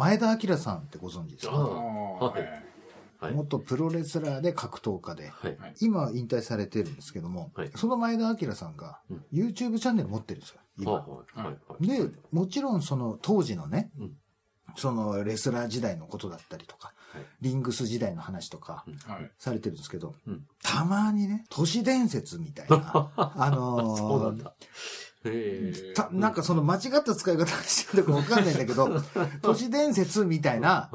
前田明さんってご存知ですあかあはいはい。元プロレスラーで格闘家で、はい。今は引退されてるんですけども、はいその前田明さんがうん YouTube チャンネル持ってるんですよ、今。はいはいはい。で、もちろんその当時のね、うんそのレスラー時代のことだったりとか、はいリングス時代の話とかはい。されてるんですけど、うんたまにね、都市伝説みたいな、あのーそうなんだ。へえ。たなんかその間違った使い方してるのかわかんないんだけど、都市伝説みたいな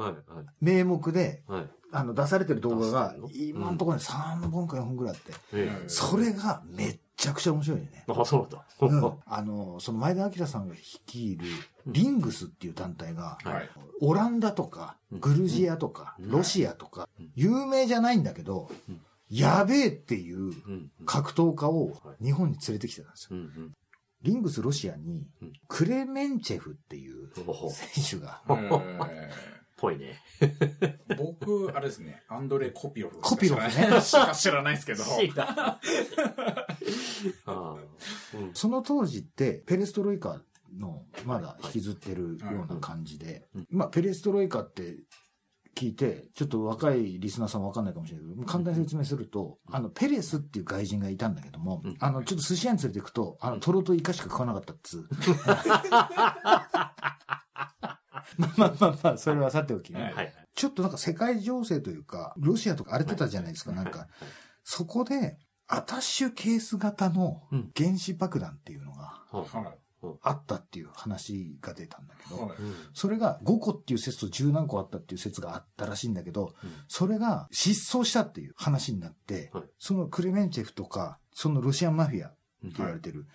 名目で、はい。あの出されてる動画が今のところに3本か4本ぐらいあって。それがめっちゃくちゃ面白いね。あ、そうだ。うん、あの、その前田明さんが率いるリングスっていう団体が、はい。オランダとか、グルジアとか、うんロシアとかうん、有名じゃないんだけどうん、やべえっていううん。格闘家をはい日本に連れてきてたんですよ。リングスロシアにうん、クレメンチェフっていう選手が、えぽいね。ー 僕、あれですね、アンドレ・コピロフ。コピロフね。しか知らないですけど。その当時ってペレストロイカのまだ引きずってるような感じで。うん、まあペレストロイカって聞いて、ちょっと若いリスナーさんわかんないかもしれないけど、簡単に説明すると、あの、ペレスっていう外人がいたんだけどもうん、あの、ちょっと寿司屋に連れて行くと、あの、トロとイカしか食わなかったっつう。まあまあまあまあ、それはさておきね。ちょっとなんか世界情勢というか、ロシアとか荒れてたじゃないですか、なんか。はい。そこで、アタッシュケース型のうん原子爆弾っていうのがあったっていう話が出たんだけい。ど、それが5個っていう説と10何個あったっていう説があったらしいんだけど、うんそれが失踪したっていう話になって、はいそのクレメンチェフとか、そのロシアンマフィアって言われてる、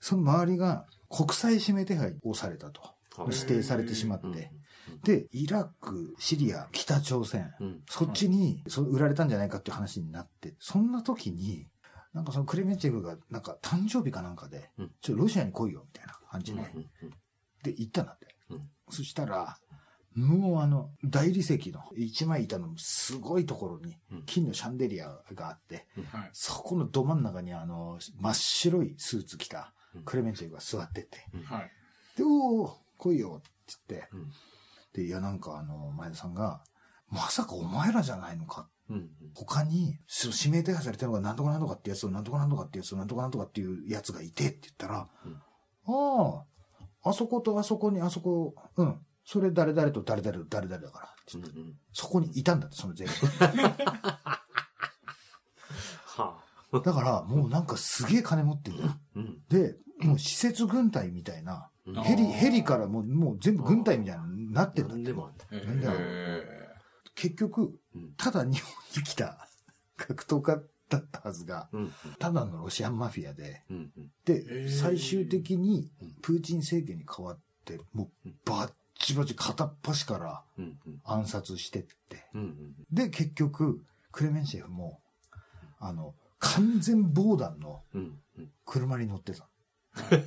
その周りが国際指名手配をされたと。はい指定されてしまって。うんで、イラク、シリア、北朝鮮、うん。そっちにそう売られたんじゃないかっていう話になって、そんな時に、なんかそのクレメンチェフがなんか誕生日かなんかで、うん。ちょ、ロシアに来いよ、みたいな感じで、うんうんで、行ったんだって。うん。そしたら、もうあの、大理石の一枚板のすごいところにうん。金のシャンデリアがあって、はい。そこのど真ん中にあの、真っ白いスーツ着たクレメンチェフが座ってて、はい。で、おお来いよって言って、うん。で、いやなんかあの、前田さんが、まさかお前らじゃないのかうん他に、その指名手配されてるのがなんとかなんとかってやつと、なんとかなんとかってやつと、なんとかなんとかっていうやつがいてって言ったら、うんああ、あそことあそこにあそこ、うん、それ誰々と誰々と誰々だからってって、うんそこにいたんだって、その全部。はだから、もうなんかすげえ金持ってるんだよ。あ。うん。で、もう施設軍隊みたいな、うんヘリ、ヘリからもう、もう全部軍隊みたいになってんだって何で。もあった。結局、うん。ただ日本に来た 格闘家だったはずが、うんただのロシアンマフィアで、うんうん。で、最終的にうん。プーチン政権に変わって、もうバッチバチ片っ端から暗殺してって。うんうんで、結局、クレメンシェフも、あの、完全防弾の車に乗ってた。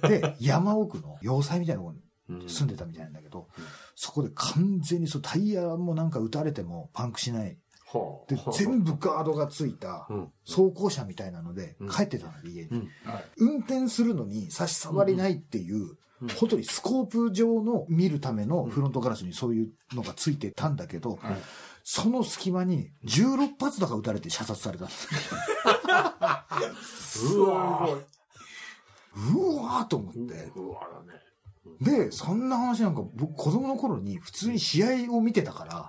で、山奥の要塞みたいなところうんに住んでたみたいなんだけど、うんそこで完全にそうタイヤもなんか撃たれてもパンクしない。はあで、全部ガードがついたうん装甲車みたいなのでうん帰ってたの、家に。うんはい。運転するのに差し障りないっていう、うん本当にスコープ上の見るためのフロントガラスにそういうのがついてたんだけど、はい。その隙間に16発だか撃たれて射殺されたんです。うわーうわーと思って。うわだね。で、そんな話なんか僕子供の頃に普通に試合を見てたから、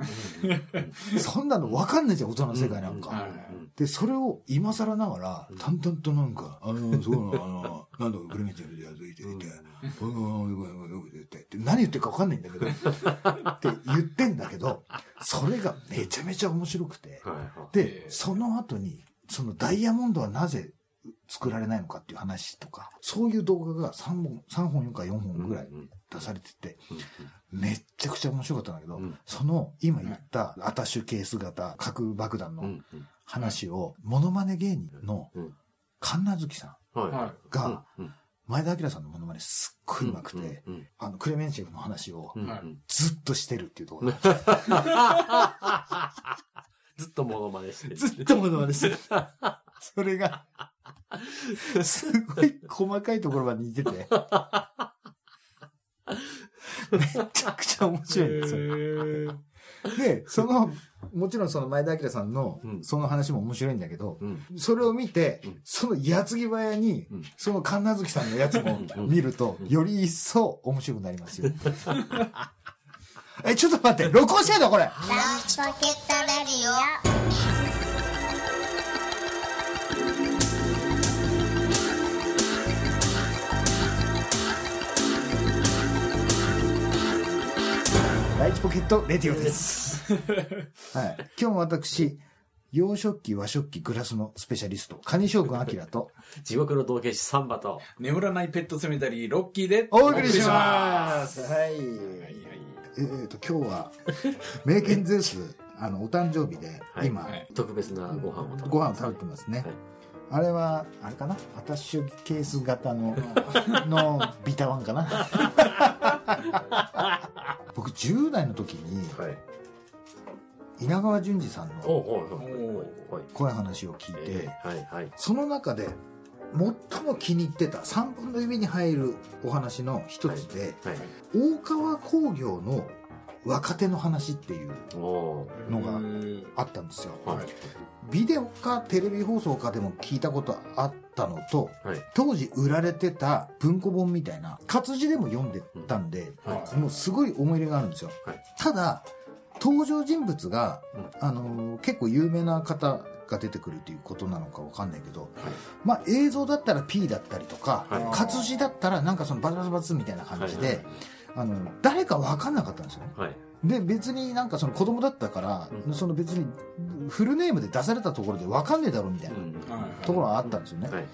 そんなの分かんないじゃん、大人の世界なんうん。か。はい。で、それを今更ながら、淡々となんか、あの、そうなの、あの、なんだかグルメチェルでやついていて、何言ってるか分かんないんだけど、って言ってんだけど、それがめちゃめちゃ面白くて、で、その後に、そのダイヤモンドはなぜ作られないのかっていう話とか、そういう動画が3本、3本4か4本ぐらい出されてて、うんめっちゃくちゃ面白かったんだけど、うん。その今言ったアタッシュケース型核爆弾の話を、モノマネ芸人のうん。神奈月さん、はい。はが前田明さんのモノマネすっごい上手くて、あの、クレメンチェフの話をずっとしてるっていうところ。ずっとモノマネしてる。ずっとモノマネしてる。それが、すごい細かいところまで似てて。めちゃくちゃ面白いんですよ。で、その、もちろんその前田明さんのうんその話も面白いんだけど、うん。それを見てうん、その矢継ぎ早にうん、その神奈月さんのやつも見ると、より一層面白くなりますよ。え、ちょっと待って、録音してんのこれ Litchi Pocket Radio Litchi Pocket Radio です。はい。今日も私、洋食器、和食器、グラスのスペシャリスト、カニ将軍アキラと地獄の道化師サンバと、眠らないペットセメタリー、ロッキーでお送りします。はい。はいはい。えっ、と、今日は、名犬ゼウス、あの、お誕生日で、はい今、はい特別なご飯を食べご飯を食べてますね。はいあれは、あれかな？アタッシュケース型の、のビタワンかな？僕、10代の時に、はい。稲川淳二さんの。怖い話を聞いて。その中で、最も気に入ってた3本の指に入るお話の一つで、はい。大川工業の若手の話っていうのがうんあったんですよ。はい。ビデオかテレビ放送かでも聞いたことあったのと、はい。当時売られてた文庫本みたいな活字でも読んでたんで、はい。もうすごい思い入れがあるんですよ、はい。ただ登場人物が、うん。あのー結構有名な方が出てくるということなのかわかんないけど、まあ映像だったら P だったりとか、はい。活字だったらなんかそのバツバツバツみたいな感じで、はいはいあの誰かわかんなかったんですよね。はい。で別になんかその子供だったから、うん。その別にフルネームで出されたところでわかんねえだろうみたいなところがあったんですよね、はい。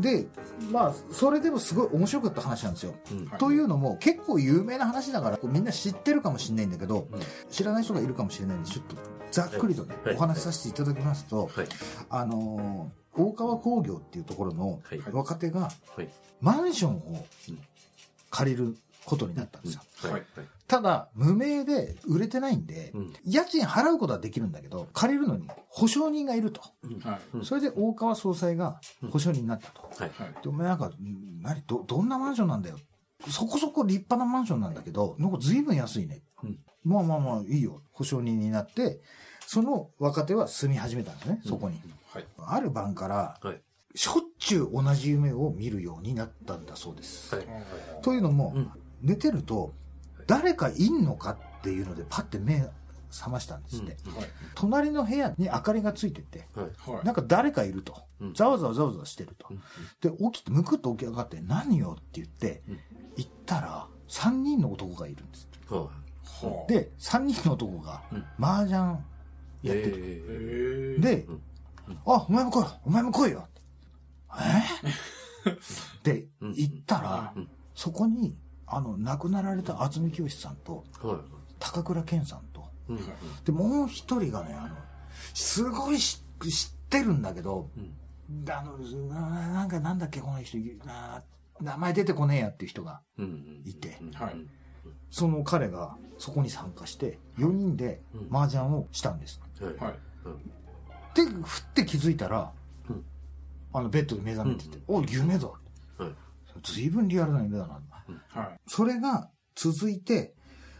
でまあそれでもすごい面白かった話なんですよ、というのも結構有名な話だからみんな知ってるかもしれないんだけど、うん。知らない人がいるかもしれないんでちょっとざっくりとね、はい。お話しさせていただきますと、はい。あのー大川工業っていうところのはい。若手がはい。マンションをうん借りることになったんですよ、ただ無名で売れてないんで、うん。家賃払うことはできるんだけど借りるのに保証人がいるとそれで大川総裁が保証人になったと、でお前なんか、ん何？ど、どんなマンションなんだよ。そこそこ立派なマンションなんだけど、なんか随分安いね。うんまあまあまあ、いいよ。保証人になって、その若手は住み始めたんですね、そこに。はいある晩から、はい。しょっちゅう同じ夢を見るようになったんだそうです。はい。というのも、うん寝てると、誰かいんのかっていうので、パッて目覚ましたんですって。はい。隣の部屋に明かりがついてて、はい。はい。なんか誰かいると。うん。ざわざわざわざわしてると。うん。で、起きて、むくっと起き上がって、何よって言ってうん、行ったら、3人の男がいるんです。ははあ。で、3人の男がうん、麻雀い。やってる。うん、あ、お前も来いお前も来いよえ？で、うん。行ったらうん、そこに、あの、亡くなられた渥美清さんと、ー。はい。高倉健さんと、うん。で、もう一人がね、あの、すごいし知ってるんだけど、うん。あの、ななんかなんだっけ、この人、な名前出てこねえやっていう人が、うん。いてその彼がそこに参加して、4人でうん麻雀をしたんです。はい。はいで、ふって気づいたら、うんあの、ベッドで目覚めてて、お夢だ。はい。随分リアルな夢だな。はいそれが続いて、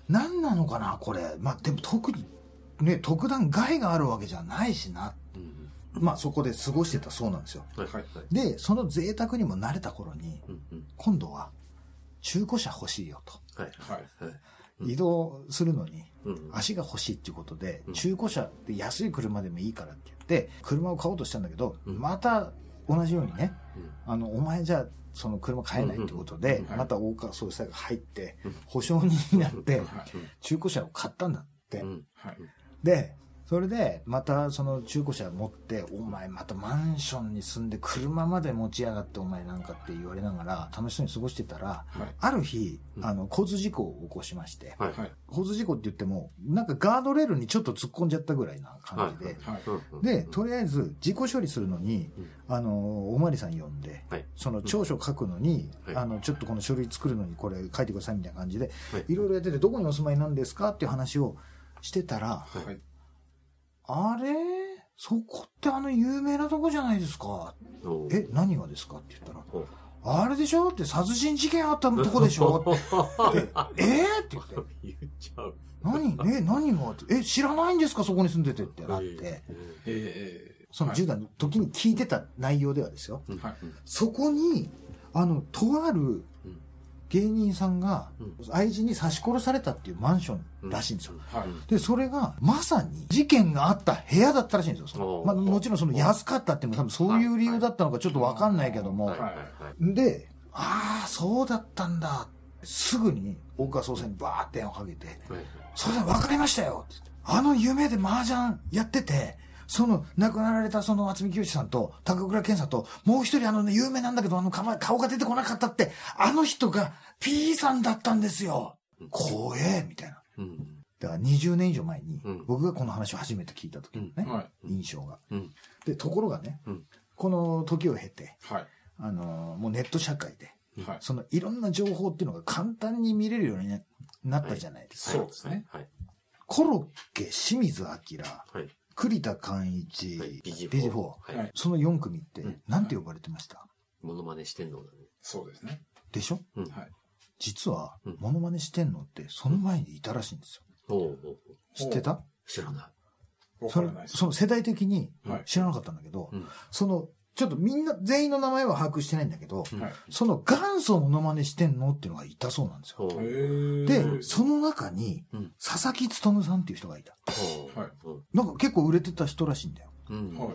何なのかな、これ。まあ、でも特に、ね、特段害があるわけじゃないしな。うん。まあ、そこで過ごしてたそうなんですよ。はい。はいで、その贅沢にも慣れた頃に、うん。うん。今度は、中古車欲しいよと。はい。はいはい。うん移動するのに、うん。足が欲しいっていうことで、うん中古車って安い車でもいいからって言って、車を買おうとしたんだけど、うんまた同じようにね、うんあの、お前じゃあ、その車買えないってことで、また大川総裁が入ってうん、保証人になってはい、中古車を買ったんだって。で、それで、またその中古車持って、お前またマンションに住んで車まで持ち上がってお前なんかって言われながら楽しそうに過ごしてたら、はい。ある日、うん。あの、交通事故を起こしまして、はい。はい交通事故って言っても、なんかガードレールにちょっと突っ込んじゃったぐらいな感じで、で、とりあえず事故処理するのに、うん。あの、おまわりさん呼んで、はい。その調書書くのに、はい。あの、ちょっとこの書類作るのにこれ書いてくださいみたいな感じで、はい。いろいろやってて、どこにお住まいなんですかっていう話をしてたら、はいはいあれ？そこってあの有名なとこじゃないですか。え、何がですかって言ったら、あれでしょ？って殺人事件あった とこでしょ？って、え？ー、って言って、言っちゃう。何？え、何が？って。え、知らないんですか？そこに住んでてって。なって、ええ。その10代の時に聞いてた内容ではですよ。うん。はい。そこに、あの、とある芸人さんがうん。愛人に刺し殺されたっていうマンションらしいんですよ。はい。で、それが、まさに事件があった部屋だったらしいんですよ。まあ、もちろんその安かったっていうのは多分そういう理由だったのかちょっとわかんないけども。で、ああ、そうだったんだ。すぐに大川総裁にバーって電話かけて、はい総裁わかりましたよってあの夢で麻雀やってて、その亡くなられたその渥美清さんと高倉健さんと、もう一人あのね、有名なんだけど、あの顔顔が出てこなかったって、あの人が P さんだったんですよ。怖え、みたいな。うん。だから20年以上前にうん、僕がこの話を初めて聞いた時のね、はい印象が。うん。で、ところがね、うんこの時を経て、はいあのーもうネット社会で、はいそのいろんな情報っていうのが簡単に見れるようにななったじゃないですか。そうですねはい。コロッケ、清水明、はい。栗田寛一、はい。ビジ BG4。フォー。はいはいその4組ってうん、なんて呼ばれてました、モノマネしてんのだね。そうですねでしょ？うん。はい実はうん、モノマネしてんのって、その前にいたらしいんですよ。知ってた？知らない。わその世代的にはい知らなかったんだけど、うん。その、ちょっとみんな、全員の名前は把握してないんだけど、うん。はい。その元祖モノマネしてんのっていうのがいたそうなんですよ。で、その中にうん、佐々木努さんっていう人がいた。なんか結構売れてた人らしいんだよ。うん。はい。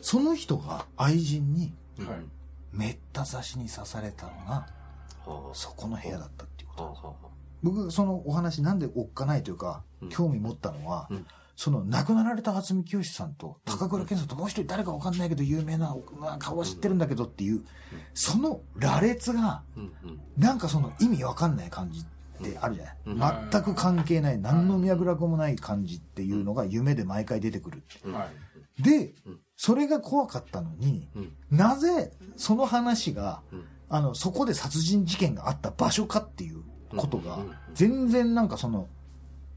その人が愛人にめった刺しに刺されたのが、はそこの部屋だったっていうこと僕、そのお話なんでおっかないというか、うん。興味持ったのは、うんその亡くなられた渥美清さんと高倉健さんともう一人誰かわかんないけど有名な、まあ、顔は知ってるんだけどっていう、その羅列が。なんかその意味わかんない感じってあるじゃうん。ない、全く関係ない、何の脈絡もない感じっていうのが夢で毎回出てくる。でうん、それが怖かったのに、うん。なぜその話が、うん。あの、そこで殺人事件があった場所かっていうことが全然なんかその、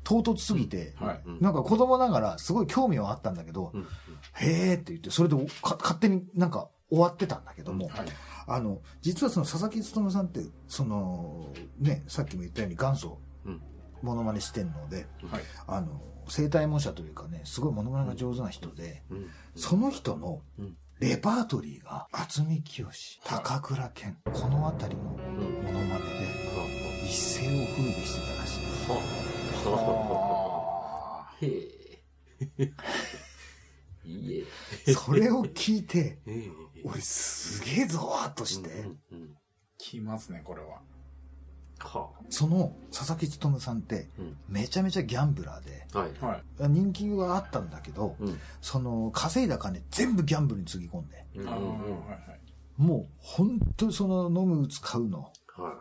唐突すぎて、はいうん。なんか子供ながらすごい興味はあったんだけど、うん。へーって言って、それでか勝手になんか終わってたんだけども、はいあの、実はその佐々木努さんって、その、ね、さっきも言ったように元祖、うん。モノマネしてんので、はいあの、生体模写というかね、すごいモノマネが上手な人で、うん。その人のうん。レパートリーが、渥美清、高倉健、この辺りのうん。モノマネで一世を風靡してたらしい。はあ。はあ。あへえ。いえ。それを聞いて、ええ。俺すげえゾワーっとして、うん。うん。きますねこれははその佐々木努さんって。めちゃめちゃギャンブラーで、人気はあったんだけど、うん。その稼いだ金全部ギャンブルにつぎ込んで、もう本当にその飲む打つ買うの、はいは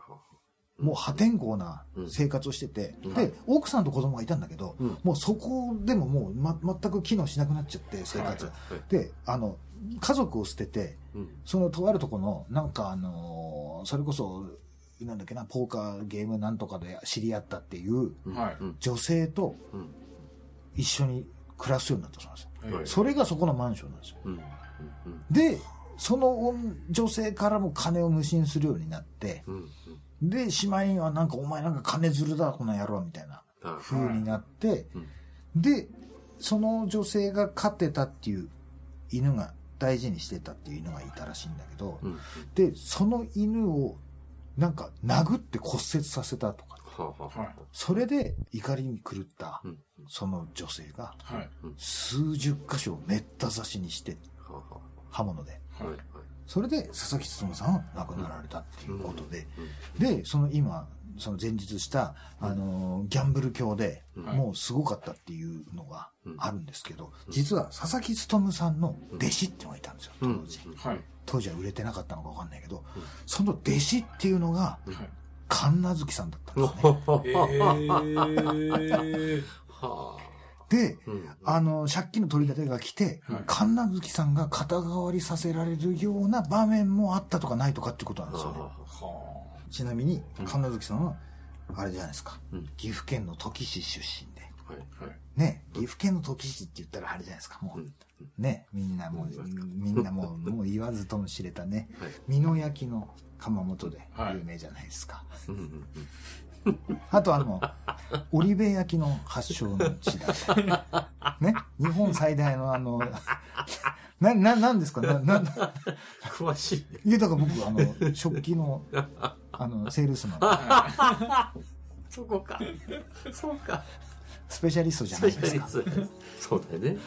もう破天荒な生活をしてて、うんで、奥さんと子供がいたんだけど、うんもうそこでももう、ま、全く機能しなくなっちゃって、生活。い。はい。で、あの、家族を捨てて、うん。そのとあるとこの、なんかあのーそれこそ、なんだっけな、ポーカーゲームなんとかで知り合ったっていう。女性とうん。一緒に暮らすようになったそうなんですよ。ええそれがそこのマンションなんですよ。うん。うん。で、その女性からも金を無心するようになって。で、しまいにはなんかお前なんか金づるだ、この野郎、みたいなはい。風になって、うんで、その女性が飼ってたっていう犬が、大事にしてたっていう犬がいたらしいんだけど、うん。で、その犬をなんか殴って骨折させたとか、それで怒りに狂ったうん。その女性がはい数十箇所をめった刺しにして刃物で。それで佐々木努さんは亡くなられたっていうことで、うん。で、その今、その前日した、あのーギャンブル教で、うん。もうすごかったっていうのがうん。あるんですけど、実は佐々木努さんの弟子っていうのがいたんですよ、当うん。時。はい。当時は売れてなかったのかわかんないけど、その弟子っていうのが、はい。神奈月さんだったんですね。ええはあ。で、うん。あの、借金の取り立てが来て、はい神奈月さんが肩代わりさせられるような場面もあったとかないとかっていうことなんですよね。ははちなみに、神奈月さんは、あれじゃないですか。うん岐阜県の土岐市出身で。あ。はい。はい。ね、岐阜県の土岐市って言ったらあれじゃないですか、もう。うんね、みんなもう、みんなもう、もう言わずとも知れたね、はい。美濃焼きの窯元で有名じゃないですか。うんうん あとあの、織部焼きの発祥の地だ。ね、日本最大のあの、な、な、なんですか？な、な、詳しいね。いや、だから僕、あの、食器の、あの、セールスマン、そこか。そうか。スペシャリストじゃスないですか。そうだよね。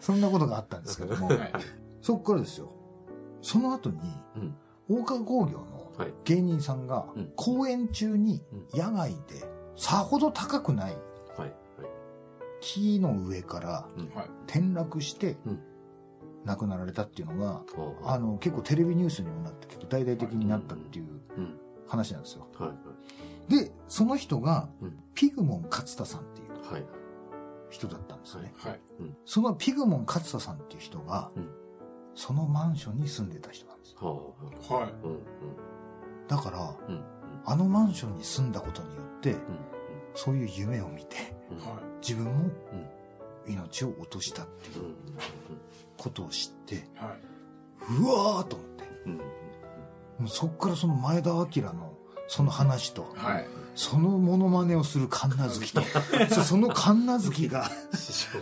そんなことがあったんですけども、はい。そっからですよ。その後に、うん。大川工業のはい。芸人さんがうん、公演中に野外で、さほど高くない。木の上からはい。転落してうん、亡くなられたっていうのが、あの、結構テレビニュースにもなって、結構大々的になったっていううん。話なんですよ。はい。で、その人がうん、ピグモン勝田さんっていうはい。人だったんですね。はい。そのピグモン勝田さんっていう人がうん、そのマンションに住んでた人なんですよ。ははい。だから、うん。うん。あのマンションに住んだことによって、うん。そういう夢を見て、うん。は自分も命を落としたっていううん。ことを知って、い。はい。うわーと思って、うん。もうそっからその前田明のその話と、はい。そのモノマネをする神奈月と、その神奈月が、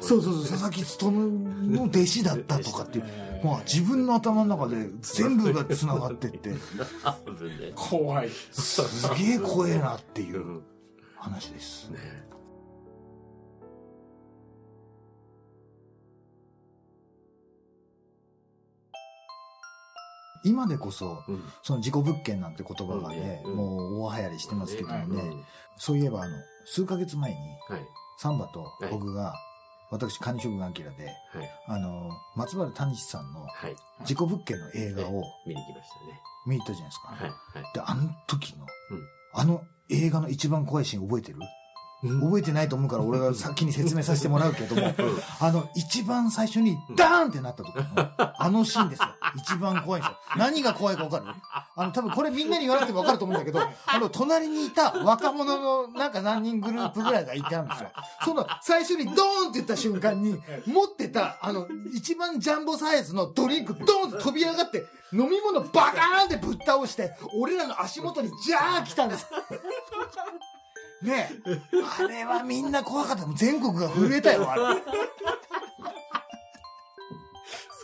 そうそうそう、佐々木勉の弟子だったとかっていう、まあ自分の頭の中で全部が繋がってって。怖い。すげえ怖えなっていううん話です。ね今でこそ、うん。その事故物件なんて言葉がね、うんもう大流行りしてますけどもね、うんそういえばあの、数ヶ月前に、はい。サンバと僕が、私、管理職ガンキラで、はい。あの、松原谷志さんのはい。事故物件の映画を見に来ましたね。見に行ったじゃないですか。はい。はい。で、あの時の、うんあの映画の一番怖いシーン覚えてる？うん覚えてないと思うから俺が先に説明させてもらうけども、うんあの、一番最初にダーンってなった時の、あのシーンですよ。一番怖いんですよ。何が怖いか分かる？あの、多分これみんなに言わなくても分かると思うんだけど、あの、隣にいた若者のなんか何人グループぐらいがいたんですよ。その、最初にドーンって言った瞬間に、持ってた、あの、一番ジャンボサイズのドリンク、ドーンって飛び上がって、飲み物バカーンってぶっ倒して、俺らの足元にジャー来たんです。ねえ。あれはみんな怖かった。全国が震えたよ、あれ。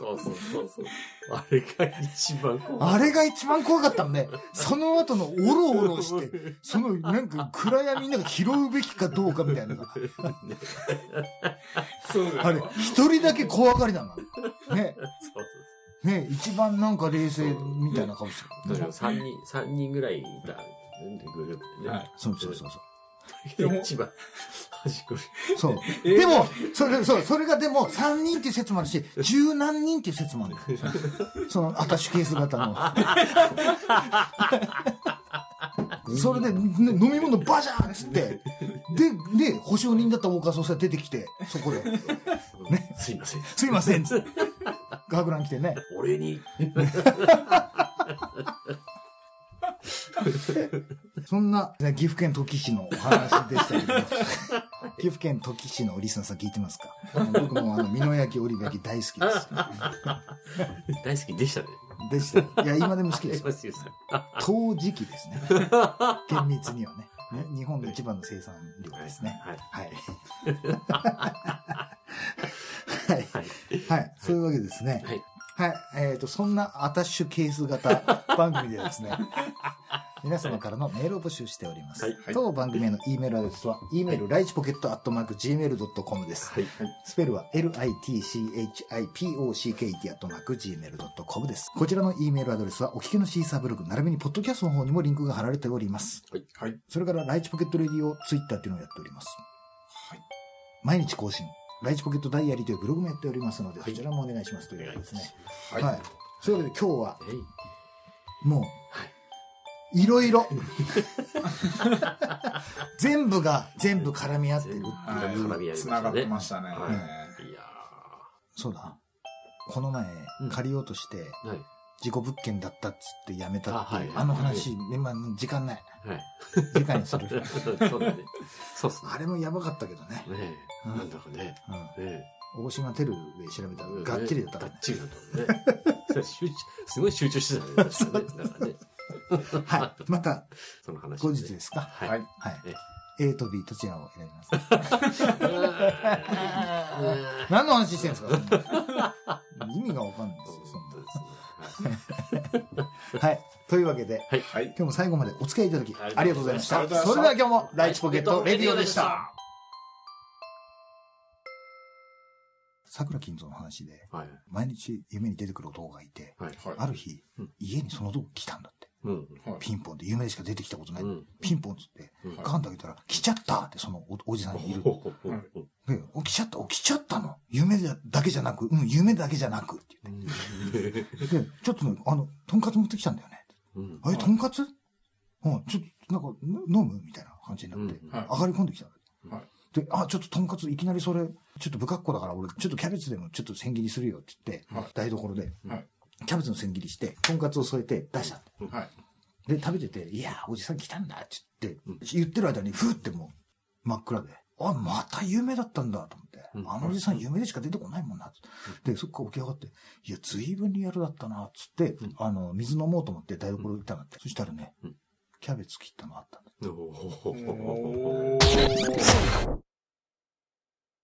そうそうそうそう。あれが一番怖い。あれが一番怖かったんで、その後のおろおろして、そのなんか暗闇なんか拾うべきかどうかみたいなのが。そうあれ、一人だけ怖がりなの。ね。そうね、一番なんか冷静みたいな顔してそう。る。だから3人、三人ぐらいいたグループでね。はいそうそうそうそう。一番そう。えーでも、それ、そう、それがでも、3人っていう説もあるし、十何人っていう説もある。その、アタッシュケース型の。それで、ね飲み物バシャーっつって、で、で、保証人だった大川総裁出てきて、そこで、ね。すいません。すいません学ラン来てね。俺に。そんな、ね岐阜県土岐市のお話でしたけど、岐阜県土岐市のリスナーさん聞いてますか？僕もあの、美濃焼き、織部焼き大好きです。大好きでしたね。でしたよ。いや、今でも好きです。陶磁器ですね。厳密にはね。ね日本の一番の生産量ですね。はい。はい。はい。はい。はい。そういうわけですね。はい。はい。えっ、と、そんなアタッシュケース型番組ではですね、皆様からのメールを募集しております。はい当番組への E メールアドレスは、e メール litchipocket アットマーク Gmail.com です。はい。スペルは litchipocket アットマーク Gmail.com です。こちらの E メールアドレスは、お聞きのシーサーブログ、並びにポッドキャストの方にもリンクが貼られております。はい。それから、 Litchi Pocket Radio Twitter っていうのをやっております。はい。毎日更新。 Litchi Pocket Diary というブログもやっておりますので、はいそちらもお願いしますというわけですね。はい。はい。そういうわけで今日は、はい。もう、いろいろ、全部が全部絡み合ってるっていう。はい。絡み合いましたね繋がってましたね。はい。いやそうだ。この前うん、借りようとして、ーはい。事故物件だったっつって辞めたっていう、あはいあの話、今、時間ない。はい。次回にする。そうだね。そうっすね。あれもやばかったけどね。ねえ、うんなんだかね。うん。ね大島テルで調べたえ。ら、がっちりだったからね。がっちりだったね。すごい集中してたね。確かね。だからね。はい。また、その話、後日ですか？はい。はい。A と B どちらを選びますか？何の話してんですか？意味がわかんないですよ、そん。な。はい。というわけで、はい。今日も最後までお付き合いいただき、はいありがとうございました。それでは今日も、ライチポケットレディオでした。桜金蔵の話で、はい。毎日夢に出てくる男がいて。ある日うん、家にその男来たんだって。ピンポンで夢でしか出てきたことない。うん。ピンポンっつって、うん。ガンと開けたら、来ちゃったってそのおおじさんにいる。起きちゃった、起きちゃったの？夢だけじゃなく、うん、夢だけじゃなくってうん言って。で、ちょっとね、あの、とんかつ持ってきたんだよね。うん。あれ、とんかつ？うん、ちょっと、なんか、の飲む？みたいな感じになって、上がり込んできた。の。はい。で、あ、ちょっととんかつ、いきなりそれ、ちょっと不格好だから、俺、ちょっとキャベツでもちょっと千切りするよって言って、はい。台所で、はいキャベツの千切りして、とんかつを添えて出したの。はい。で、食べてて、いやー、おじさん来たんだって言って、うん言ってる間に、ふーってもう、真っ暗で、あ、また夢だったんだと思って、うんあのおじさん夢でしか出てこないもんな、つって。で、そっから起き上がって、いや、ずいぶんリアルだったな、つって、うんあの、水飲もうと思って台所行ったんだって。そしたらね、うんキャベツ切ったのあったんだ。